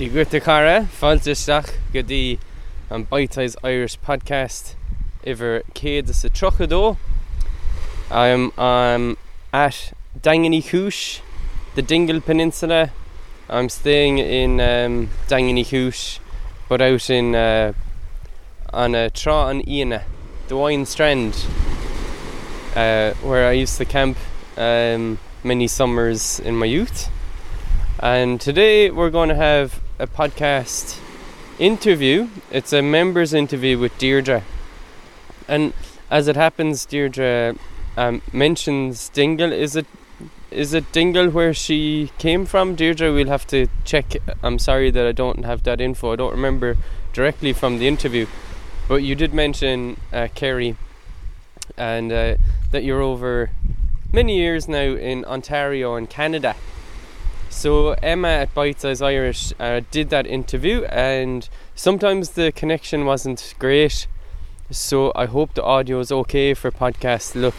Tí gote cara fáilteisteach go dtí an Bite Size Irish podcast iwwer céad sa trochadó. I'm um, at Daingean Uí Chúis, the Dingle Peninsula. I'm staying in um, Daingean Uí Chúis, but out in uh, on a Trá an Fhíona, the Wine Strand, uh, where I used to camp um, many summers in my youth. And today we're going to have a podcast interview. It's a members interview with Deirdre. And as it happens, Deirdre um, mentions Dingle. Is it is it Dingle where she came from? Deirdre, we'll have to check. I'm sorry that I don't have that info. I don't remember directly from the interview. But you did mention uh, Kerry and uh, that you're over many years now in Ontario and Canada. So Emma at Bite Size Irish uh, did that interview, and sometimes the connection wasn't great. So I hope the audio is okay for podcast. Look,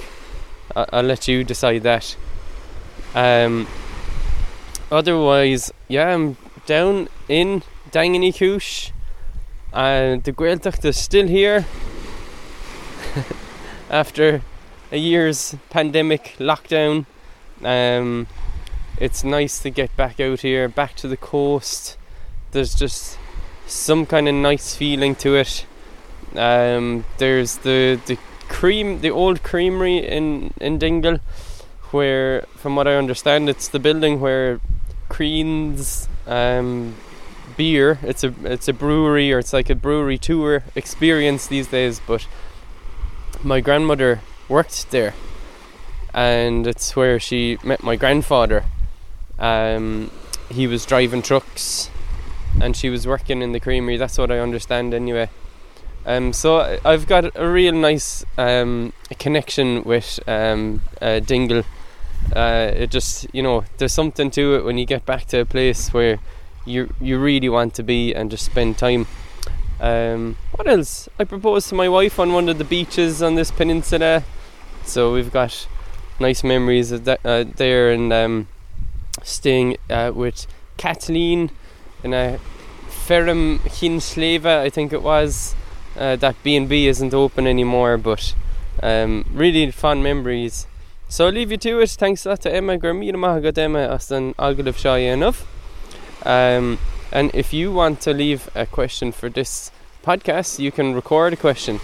I- I'll let you decide that. Um, otherwise, yeah, I'm down in Daingean Uí Chúis, and the Gaeltacht is still here after a year's pandemic lockdown. Um, it's nice to get back out here, back to the coast. There's just some kind of nice feeling to it. Um, there's the the cream, the old creamery in in Dingle, where, from what I understand, it's the building where Crean's um, beer. It's a it's a brewery or it's like a brewery tour experience these days. But my grandmother worked there, and it's where she met my grandfather. Um, he was driving trucks, and she was working in the creamery. That's what I understand, anyway. Um, so I've got a real nice um, connection with um, uh, Dingle. Uh, it just you know there's something to it when you get back to a place where you you really want to be and just spend time. Um, what else? I proposed to my wife on one of the beaches on this peninsula, so we've got nice memories of that uh, there and um, staying uh, with Kathleen in a Ferrum Hinsleva, I think it was. Uh, that B and B isn't open anymore, but um, really fun memories. So I'll leave you to it. Thanks a lot to Emma. Gur míle maith go Emma as an algadh seo enough. Um, and if you want to leave a question for this podcast, you can record a question.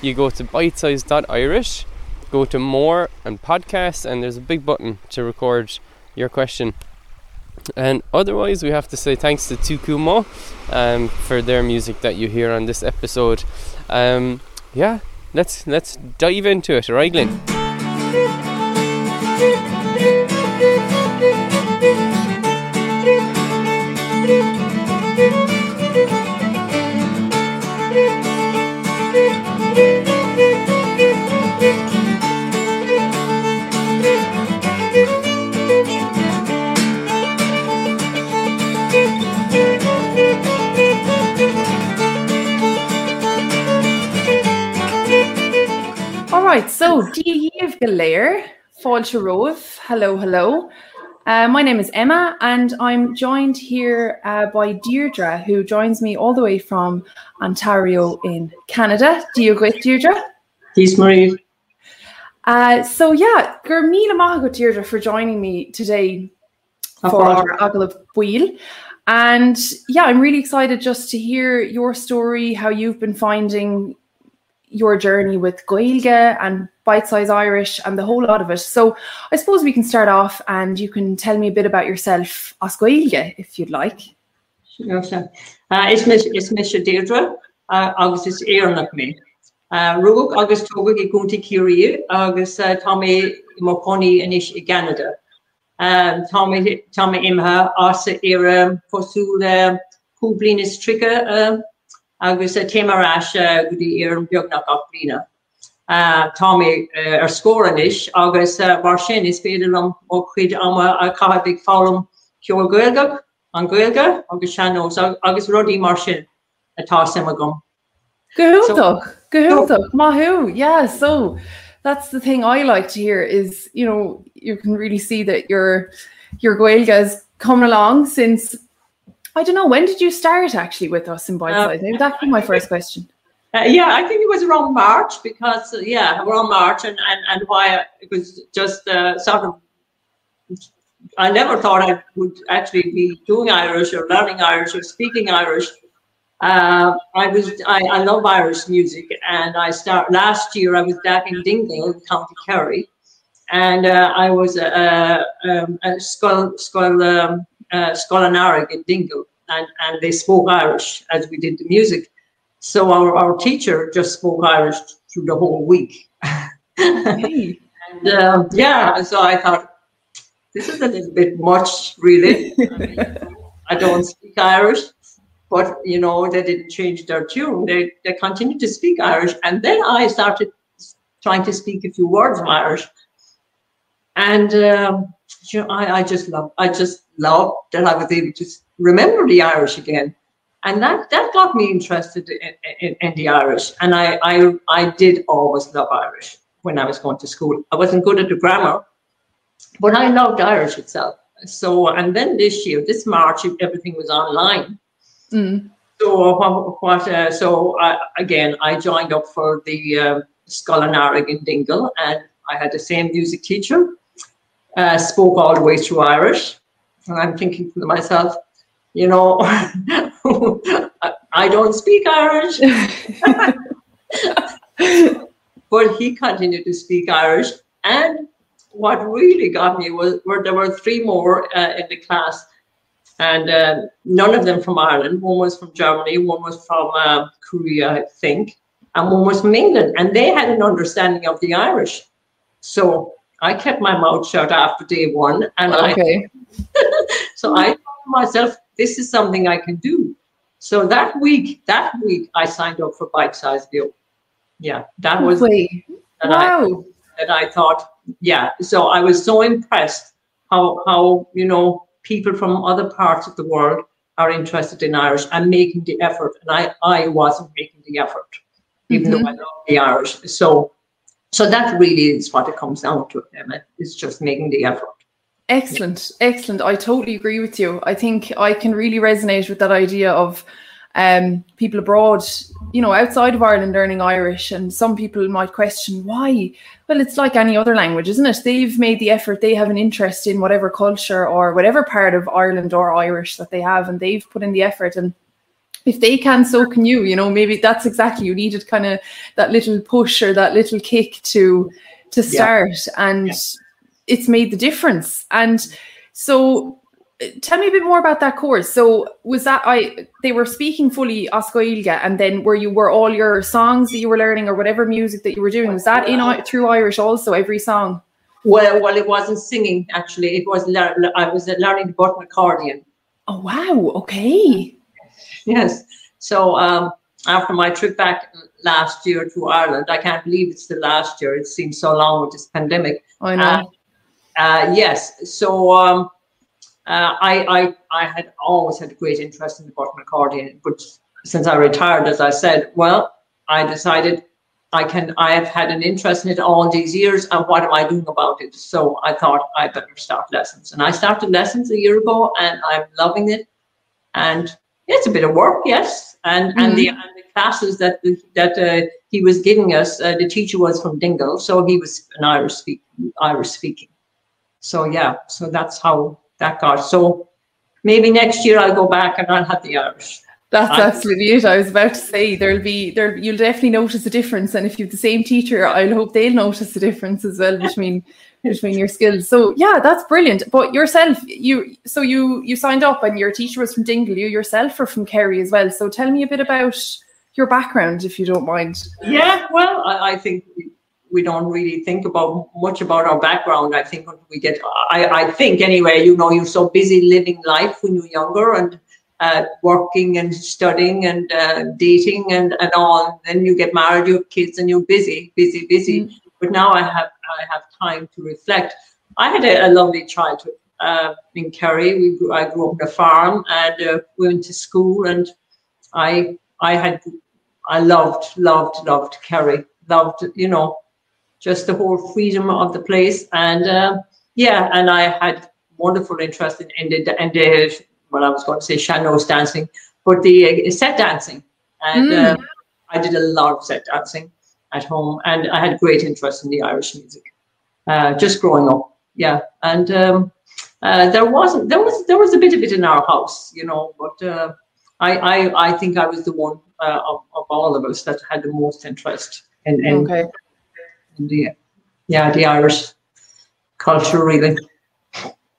You go to bitesize.irish, go to more and podcast, and there's a big button to record your question. And otherwise, we have to say thanks to Tukumo um, for their music that you hear on this episode. Um, yeah, let's let's dive into it, right, Glenn? Right, so Díomh Galéir, Fáilte Rove. Hello, hello. Uh, my name is Emma, and I'm joined here uh, by Deirdre, who joins me all the way from Ontario in Canada. Do you agree, Deirdre? He's Marie. Uh, so yeah, gur míle maith Deirdre for joining me today for our Agalab Wheel. And yeah, I'm really excited just to hear your story, how you've been finding your journey with Gaeilge and Bite Size Irish and the whole lot of it. So I suppose we can start off and you can tell me a bit about yourself as Gaeilge, if you'd like. Ja, sure. Uh, mis is Deirdre uh, agus is éarnach mé. Uh, Rug agus tugad i gúnta curí agus uh, tá mé mar coní inis i Canada. Um, tá mé- imthe asa ar posúla cúblin is trigger uh, agus témarrás uh, gotí ar an beagnach ach blina. Uh, tá mé uh, ar scóranis agus mar sin is ó chuid am a cahabig fám ceolgóilgach an goilge agus seanós agus rudí mar sin atá sem a gom. Gehultach, Gehultach, Mahu. Yeah, so that's the thing I like to hear is, you know, you can really see that your your Gaeilge has come along since I don't know. When did you start actually with us in Bite Size? Maybe that be my first question. Uh, yeah, I think it was around March because uh, yeah, around March, and and and why it was just uh, sort of. I never thought I would actually be doing Irish or learning Irish or speaking Irish. Uh, I was I, I love Irish music, and I start last year. I was back in Dingle, in County Kerry, and uh, I was a, a, um, a skull skull um, uh, in Dingle, and and they spoke Irish as we did the music so our, our teacher just spoke Irish through the whole week. and um, yeah, so I thought, this is a little bit much, really. I don't speak Irish, but you know, they didn't change their tune. They, they continued to speak Irish. And then I started trying to speak a few words of Irish. And um, you know, I, I just love, I just love that I was able to remember the Irish again and that that got me interested in, in, in, the Irish. And I, I I did always love Irish when I was going to school. I wasn't good at the grammar, but I loved Irish itself. So and then this year, this March, everything was online. Mm. So what? what uh, so I, again, I joined up for the uh, Scoil in Dingle, and I had the same music teacher. Uh, spoke all the way through Irish, and I'm thinking to myself, you know, I don't speak Irish. but he continued to speak Irish. And what really got me was were there were three more uh, in the class, and uh, none of them from Ireland. One was from Germany, one was from uh, Korea, I think, and one was from England. And they had an understanding of the Irish. So I kept my mouth shut after day one, and okay. I so I thought to myself, this is something I can do. So that week, that week, I signed up for Bite Size View. Yeah, that was Wait. that wow. I that I thought, yeah. So I was so impressed how how you know people from other parts of the world are interested in Irish and making the effort. And I I wasn't making the effort, even mm-hmm. though I love the Irish. So so that really is what it comes down to, Emma. It's just making the effort. Excellent, excellent. I totally agree with you. I think I can really resonate with that idea of um, people abroad, you know, outside of Ireland learning Irish. And some people might question why. Well, it's like any other language, isn't it? They've made the effort, they have an interest in whatever culture or whatever part of Ireland or Irish that they have, and they've put in the effort. And if they can, so can you. You know, maybe that's exactly you needed kind of that little push or that little kick to to start. Yeah. And yeah it's made the difference. And so uh, tell me a bit more about that course. So was that I they were speaking fully Oscoilga and then were you were all your songs that you were learning or whatever music that you were doing was that in through Irish also every song? Well, well, it wasn't singing actually. It was I was learning the button accordion. Oh wow! Okay. Yes. So um, after my trip back last year to Ireland, I can't believe it's the last year. It seems so long with this pandemic. I know. Uh, uh, yes, so um, uh, I, I, I had always had a great interest in the button accordion, but since I retired, as I said, well, I decided I can. I have had an interest in it all these years, and what am I doing about it? So I thought I better start lessons, and I started lessons a year ago, and I'm loving it. And it's a bit of work, yes, and mm-hmm. and the and the classes that that uh, he was giving us, uh, the teacher was from Dingle, so he was an Irish speak Irish speaking. So yeah, so that's how that got. So maybe next year I'll go back and I'll have the Irish. That's I, absolutely it. I was about to say there'll be there you'll definitely notice a difference. And if you've the same teacher, I'll hope they'll notice the difference as well between between your skills. So yeah, that's brilliant. But yourself, you so you you signed up and your teacher was from Dingle, you yourself are from Kerry as well. So tell me a bit about your background if you don't mind. Yeah, well, I, I think we don't really think about much about our background. I think when we get, I, I think anyway, you know, you're so busy living life when you're younger and uh, working and studying and uh, dating and, and all. Then you get married, you have kids, and you're busy, busy, busy. Mm. But now I have I have time to reflect. I had a, a lovely childhood uh, in Kerry. We grew, I grew up on a farm and uh, we went to school, and I I had I loved loved loved Kerry. Loved you know just the whole freedom of the place. And uh, yeah, and I had wonderful interest in, in the in the well, I was going to say Sean-Nós dancing, but the uh, set dancing. And mm. uh, I did a lot of set dancing at home, and I had great interest in the Irish music, uh, just growing up. Yeah, and um, uh, there wasn't there was there was a bit of it in our house, you know, but uh, I, I I think I was the one uh, of, of all of us that had the most interest in, in, okay. in the yeah the Irish culture really.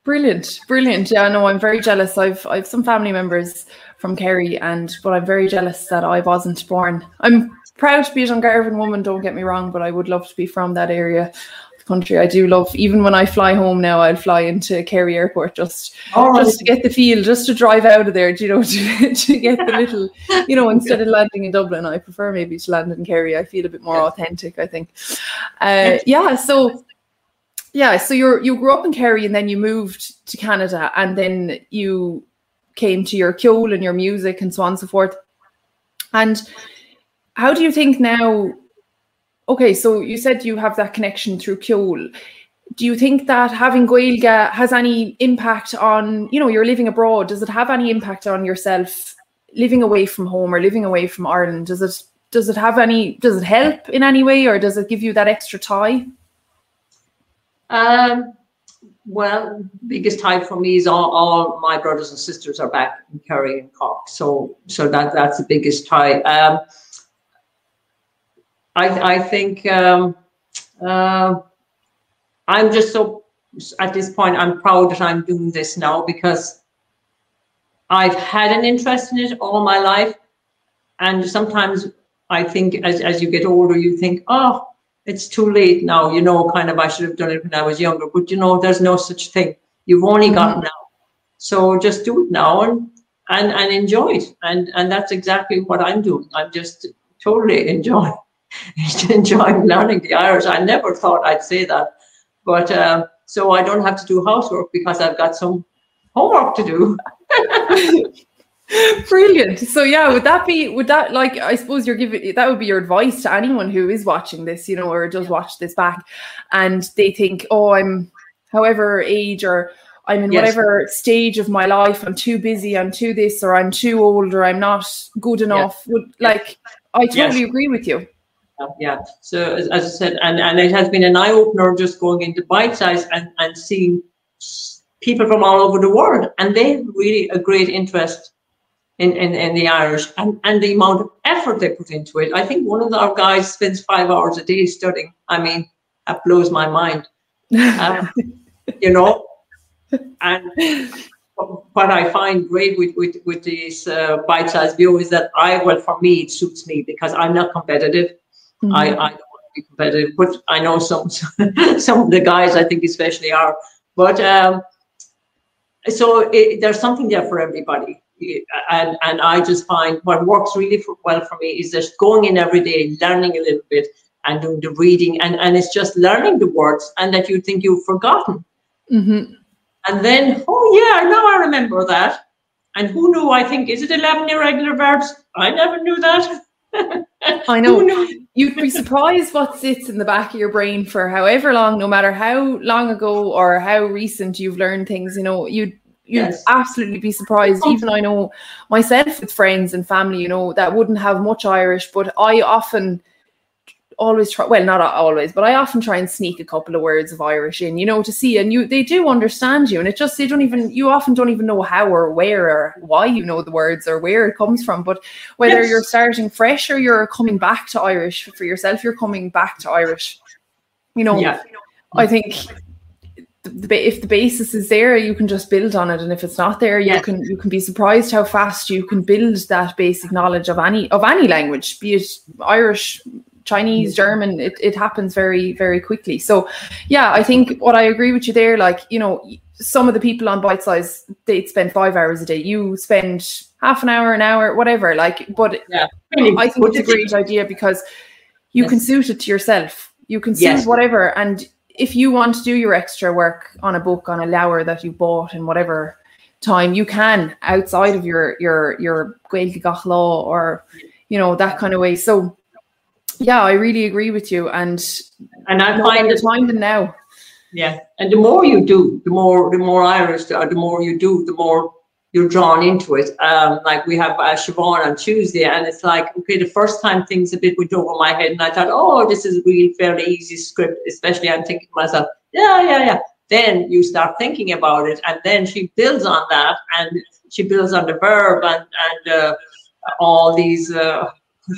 Brilliant, brilliant. Yeah, no, I'm very jealous. I've I've some family members from Kerry, and but I'm very jealous that I wasn't born. I'm proud to be a Dungarvan woman. Don't get me wrong, but I would love to be from that area of the country. I do love even when I fly home now, I'll fly into Kerry Airport just oh, just to get the feel, just to drive out of there, you know, to, to get the little, you know, instead of landing in Dublin, I prefer maybe to land in Kerry. I feel a bit more authentic, I think. Uh, yeah, so yeah, so you you grew up in Kerry and then you moved to Canada and then you came to your Ceol and your music and so on and so forth. And how do you think now Okay, so you said you have that connection through Ceol. Do you think that having Gaeilge has any impact on, you know, you're living abroad? Does it have any impact on yourself living away from home or living away from Ireland? Does it does it have any does it help in any way or does it give you that extra tie? Um well, biggest tie for me is all, all my brothers and sisters are back in Kerry and Cork. So so that that's the biggest tie. Um I, I think um, uh, I'm just so at this point I'm proud that I'm doing this now because I've had an interest in it all my life, and sometimes I think as as you get older, you think, oh, it's too late now. You know, kind of I should have done it when I was younger. But you know, there's no such thing. You've only got mm-hmm. now, so just do it now and and and enjoy it. And and that's exactly what I'm doing. I'm just totally enjoying enjoying learning the Irish. I never thought I'd say that, but uh, so I don't have to do housework because I've got some homework to do. Brilliant. So yeah, would that be would that like I suppose you're giving that would be your advice to anyone who is watching this, you know, or does watch this back and they think, oh, I'm however age or I'm in yes. whatever stage of my life, I'm too busy, I'm too this, or I'm too old, or I'm not good enough. Would like I totally yes. agree with you yeah. So as, as, I said, and, and it has been an eye opener just going into bite size and, and seeing people from all over the world, and they have really a great interest in, in, in the Irish and, and the amount of effort they put into it. I think one of our guys spends five hours a day studying. I mean, that blows my mind. Um, you know, and what I find great with with, with this uh, bite-sized view is that I, well, for me, it suits me because I'm not competitive. Mm-hmm. I, I don't want to be competitive, but I know some some of the guys I think especially are. But um, so it, there's something there for everybody, and and I just find what works really for, well for me is just going in every day, learning a little bit, and doing the reading, and and it's just learning the words, and that you think you've forgotten, mm-hmm. and then oh yeah, now I remember that. And who knew? I think is it eleven irregular verbs? I never knew that. I know. You'd be surprised what sits in the back of your brain for however long, no matter how long ago or how recent you've learned things, you know, you'd you'd yes. absolutely be surprised. Even I know myself with friends and family, you know, that wouldn't have much Irish, but I often always try well not always but i often try and sneak a couple of words of irish in you know to see and you they do understand you and it just they don't even you often don't even know how or where or why you know the words or where it comes from but whether yes. you're starting fresh or you're coming back to irish for yourself you're coming back to irish you know yeah. i think the, if the basis is there you can just build on it and if it's not there you can you can be surprised how fast you can build that basic knowledge of any of any language be it irish Chinese, German, it, it happens very, very quickly. So, yeah, I think what I agree with you there, like, you know, some of the people on bite size, they'd spend five hours a day. You spend half an hour, an hour, whatever. Like, but yeah, I think it's a great idea because you yes. can suit it to yourself. You can suit yes. whatever. And if you want to do your extra work on a book, on a lower that you bought in whatever time, you can outside of your your your Gaeilge law or you know that kind of way. So yeah, I really agree with you, and and I find it's finding now. Yeah, and the more you do, the more the more Irish, the more you do, the more you're drawn into it. Um, like we have uh, Siobhan on Tuesday, and it's like, okay, the first time things a bit went over my head, and I thought, oh, this is a really fairly easy script, especially I'm thinking to myself, yeah, yeah, yeah. Then you start thinking about it, and then she builds on that, and she builds on the verb and, and uh, all these uh,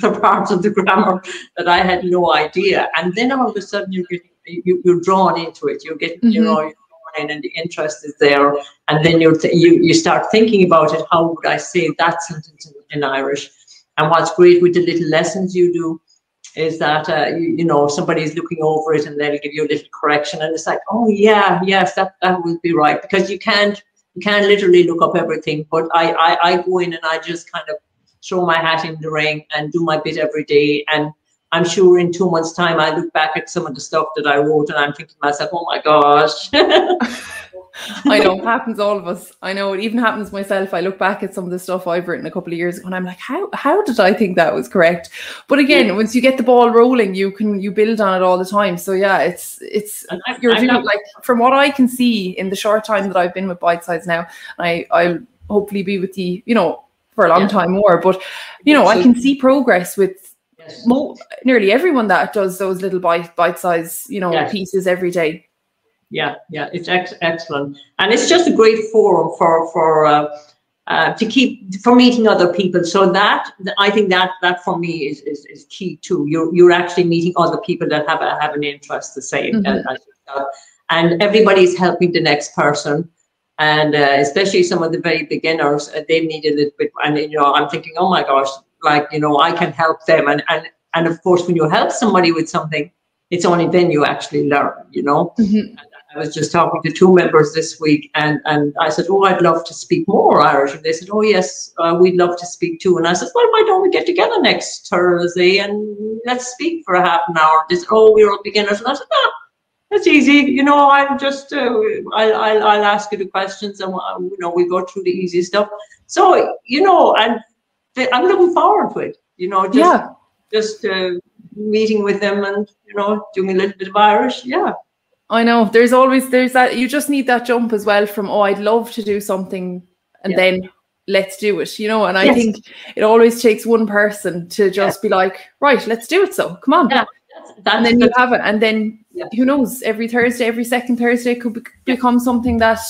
parts of the grammar that I had no idea. And then all of a sudden you're getting, you, you're drawn into it. You're getting, mm-hmm. you know, and the interest is there. And then you're th- you you start thinking about it. How would I say that sentence in, in Irish? And what's great with the little lessons you do is that uh, you, you, know somebody's looking over it and they'll give you a little correction, and it's like, oh yeah, yes, that that would be right because you can't you can't literally look up everything. But I I, I go in and I just kind of throw my hat in the ring and do my bit every day and I'm sure in two months' time, I look back at some of the stuff that I wrote and I'm thinking to myself, oh my gosh. I know it happens all of us. I know it even happens myself. I look back at some of the stuff I've written a couple of years ago and I'm like, how how did I think that was correct? But again, yeah. once you get the ball rolling, you can you build on it all the time. So yeah, it's it's I, you're doing not, like from what I can see in the short time that I've been with Bite Size now, I I'll hopefully be with the, you know, for a long yeah. time more. But you know, so, I can see progress with yes. mo- nearly everyone that does those little bite bite size you know yes. pieces every day yeah yeah it's ex- excellent and it's just a great forum for for uh, uh, to keep for meeting other people so that i think that that for me is is, is key too you're you're actually meeting other people that have a, have an interest the same mm-hmm. as, as and everybody's helping the next person and uh, especially some of the very beginners uh, they need a little bit and you know i'm thinking oh my gosh like you know i can help them and and and of course when you help somebody with something it's only then you actually learn you know mm-hmm. I was just talking to two members this week, and, and I said, Oh, I'd love to speak more Irish. And they said, Oh, yes, uh, we'd love to speak too. And I said, Well, why don't we get together next Thursday and let's speak for a half an hour? They said, Oh, we're all beginners. And I said, Ah, that's easy. You know, i'm just, uh, I'll, I'll, I'll ask you the questions and, uh, you know, we go through the easy stuff. So, you know, and I'm looking forward to it. You know, just yeah. just uh, meeting with them and you know doing a little bit of Irish. Yeah. I know. There's always there's that you just need that jump as well from oh I'd love to do something and yeah. then let's do it. You know, and I yes. think it always takes one person to just yeah. be like right let's do it. So come on. Yeah. That's, that's, and then you have it, and then yeah. who knows? Every Thursday, every second Thursday could be, become something that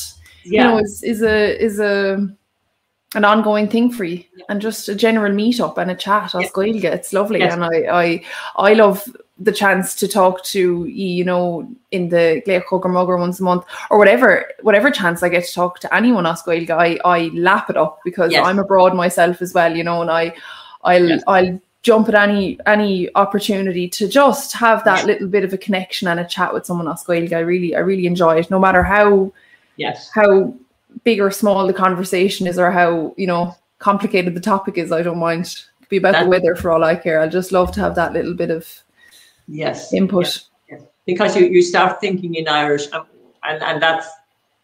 you know is is a is a an ongoing thing for you yeah. and just a general meet up and a chat as yeah. It's lovely. Yes. And I, I I love the chance to talk to you you know, in the Gleachog or Mugger once a month or whatever whatever chance I get to talk to anyone as I, I lap it up because yes. I'm abroad myself as well, you know, and I I'll yes. I'll jump at any any opportunity to just have that little bit of a connection and a chat with someone else. I really I really enjoy it, no matter how yes how big or small the conversation is or how you know complicated the topic is i don't mind. It could be about the weather for all i care. I just love to have that little bit of yes. input. Yes, yes. because you, you start thinking in irish and, and and that's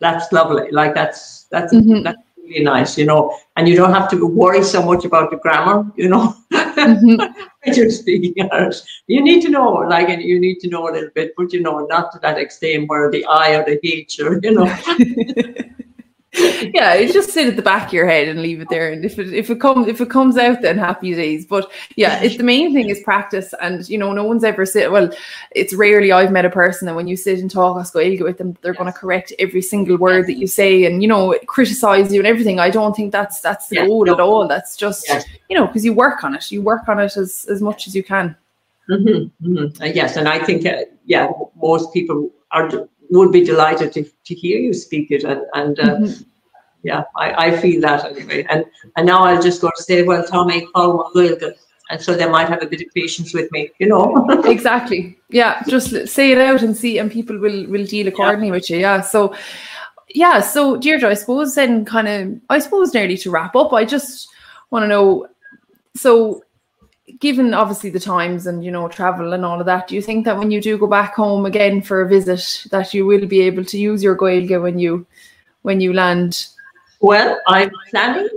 that's lovely. Like that's that's mm-hmm. that's really nice you know. And you don't have to worry so much about the grammar you know. Mm-hmm. when you're speaking irish. You need to know like and you need to know a little bit but you know not to that extent where the i or the h or you know yeah, just sit at the back of your head and leave it there. And if it if it comes if it comes out, then happy days. But yeah, it's the main thing is practice. And you know, no one's ever sit. Well, it's rarely I've met a person that when you sit and talk Osgoilge with them, they're going to correct every single word that you say and you know criticize you and everything. I don't think that's that's the yeah, goal no. at all. That's just you know because you work on it. You work on it as as much as you can. Mm-hmm, mm-hmm. Uh, yes, and I think uh, yeah, most people are would be delighted to, to hear you speak it and, and uh, mm-hmm. yeah I, I feel that anyway. And and now I'll just go to say well Tommy call and so they might have a bit of patience with me you know? Exactly. Yeah just say it out and see and people will will deal accordingly yeah. with you yeah. So yeah so Deirdre I suppose then kind of I suppose nearly to wrap up I just want to know so given obviously the times and you know travel and all of that, do you think that when you do go back home again for a visit, that you will be able to use your Gaeilge when you when you land? Well, I'm planning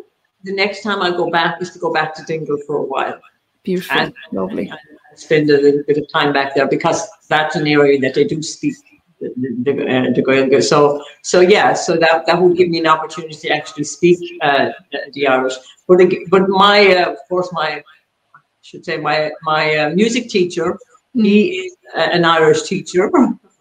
the next time I go back is to go back to Dingle for a while. Beautiful, and, lovely. And, and spend a little bit of time back there because that's an area that they do speak the, uh, the Gaeilge. So, so yeah, so that, that would give me an opportunity to actually speak uh, the Irish. But, but my, uh, of course, my, should say, my, my uh, music teacher, mm. he is an Irish teacher.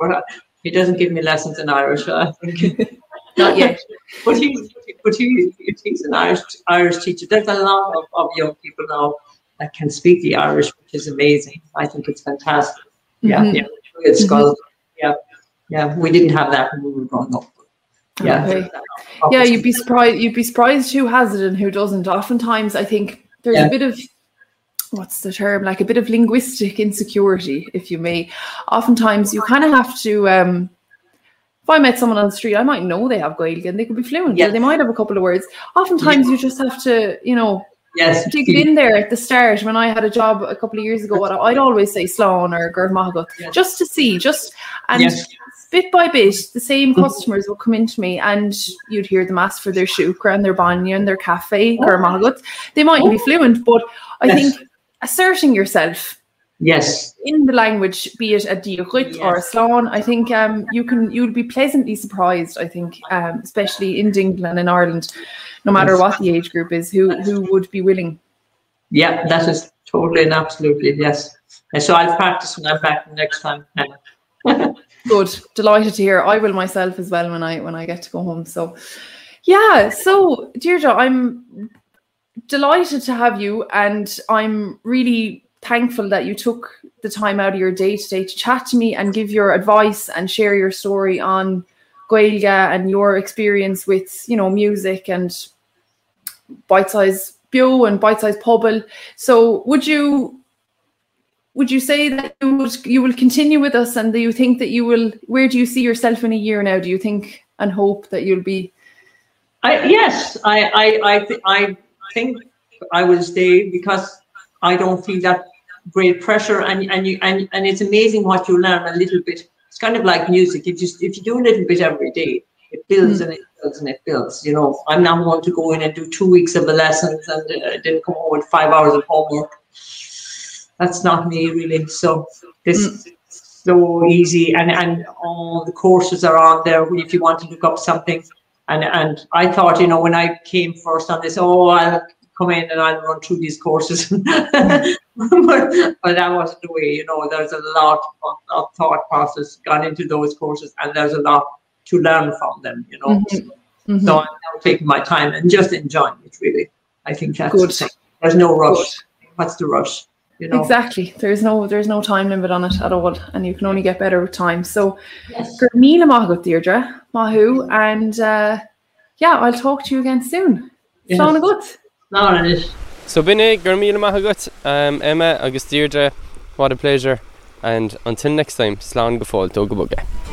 he doesn't give me lessons in Irish, I think. Not yet. but he, but he, he's an Irish Irish teacher. There's a lot of, of young people now that can speak the Irish, which is amazing. I think it's fantastic. Yeah, mm-hmm. yeah, it's mm-hmm. Yeah, yeah. We didn't have that when we were growing up. Yeah, okay. yeah. You'd be surprised. You'd be surprised who has it and who doesn't. Oftentimes, I think there's yeah. a bit of what's the term like a bit of linguistic insecurity if you may oftentimes you kind of have to um if I met someone on the street, I might know they have Gaelic and they could be fluent. Yeah. They might have a couple of words. Oftentimes, yeah. you just have to, you know, yes. dig it in there at the start. When I had a job a couple of years ago, I'd always say Sloan or yes. just to see, just and yes. bit by bit, the same customers would come into me and you'd hear them ask for their shukra and their banya and their cafe. Gur They might oh. be fluent, but I yes. think asserting yourself Yes. In the language, be it a diogrit yes. or a slán, I think um, you can you'll be pleasantly surprised. I think, um, especially in Dingle and in Ireland, no matter yes. what the age group is, who who would be willing. Yeah, that is totally and absolutely yes. And so I'll practice when I'm back next time. Good, delighted to hear. I will myself as well when I when I get to go home. So, yeah. So, Deirdre, I'm delighted to have you, and I'm really thankful that you took the time out of your day today to chat to me and give your advice and share your story on Gaeilge and your experience with, you know, music and bite size bio and bite size pobble. So would you would you say that you would you will continue with us and do you think that you will where do you see yourself in a year now? Do you think and hope that you'll be I yes, I I I, th- I think I will stay because I don't feel that great pressure. And and you and, and it's amazing what you learn a little bit. It's kind of like music. If you if you do a little bit every day it builds mm. and it builds and it builds. You know i'm not going to go in and do two weeks of the lessons and uh, then come home with five hours of homework. That's not me really. So this mm. is so easy. And and all the courses are on there if you want to look up something and and i thought you know when i came first on this oh i'll come in and I'll run through these courses. but, but, that wasn't the way, you know, there's a lot of, of, thought process gone into those courses and there's a lot to learn from them, you know. Mm-hmm. Mm-hmm. So I'm now taking my time and just enjoying it really. I think that's Good. The there's no rush. Good. What's the rush? You know? Exactly. There's no there's no time limit on it at all. And you can only get better with time. So yes. Mila Mahagut Deirdre, Mahu, and uh, yeah, I'll talk to you again soon. Yes. good. ná is. So binne gur mí maithagat um, Emma agus Deirdre what a pleasure and until next time slán go fáil tó go buge.